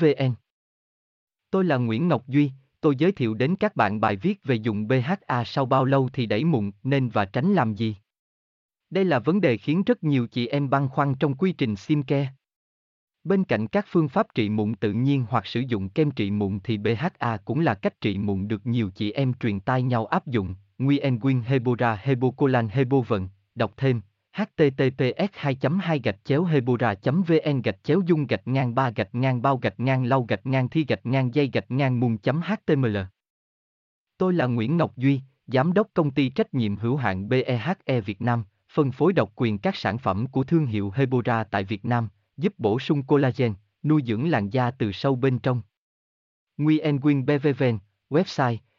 vn tôi là nguyễn ngọc duy tôi giới thiệu đến các bạn bài viết về dùng BHA sau bao lâu thì đẩy mụn nên và tránh làm gì. Đây là vấn đề khiến rất nhiều chị em băn khoăn trong quy trình skincare. Bên cạnh các phương pháp trị mụn tự nhiên hoặc sử dụng kem trị mụn thì BHA cũng là cách trị mụn được nhiều chị em truyền tai nhau áp dụng. Nguyen Nguyen Hebora Hebocolan Hebovận, đọc thêm https 2 2 gạch chéo hebora vn gạch chéo dung gạch ngang ba gạch ngang bao gạch ngang lau gạch ngang thi gạch ngang dây gạch ngang mùng html Tôi là Nguyễn Ngọc Duy, Giám đốc công ty trách nhiệm hữu hạn BEHE Việt Nam, phân phối độc quyền các sản phẩm của thương hiệu Hebora tại Việt Nam, giúp bổ sung collagen, nuôi dưỡng làn da từ sâu bên trong. Nguyen Nguyen BVVN, website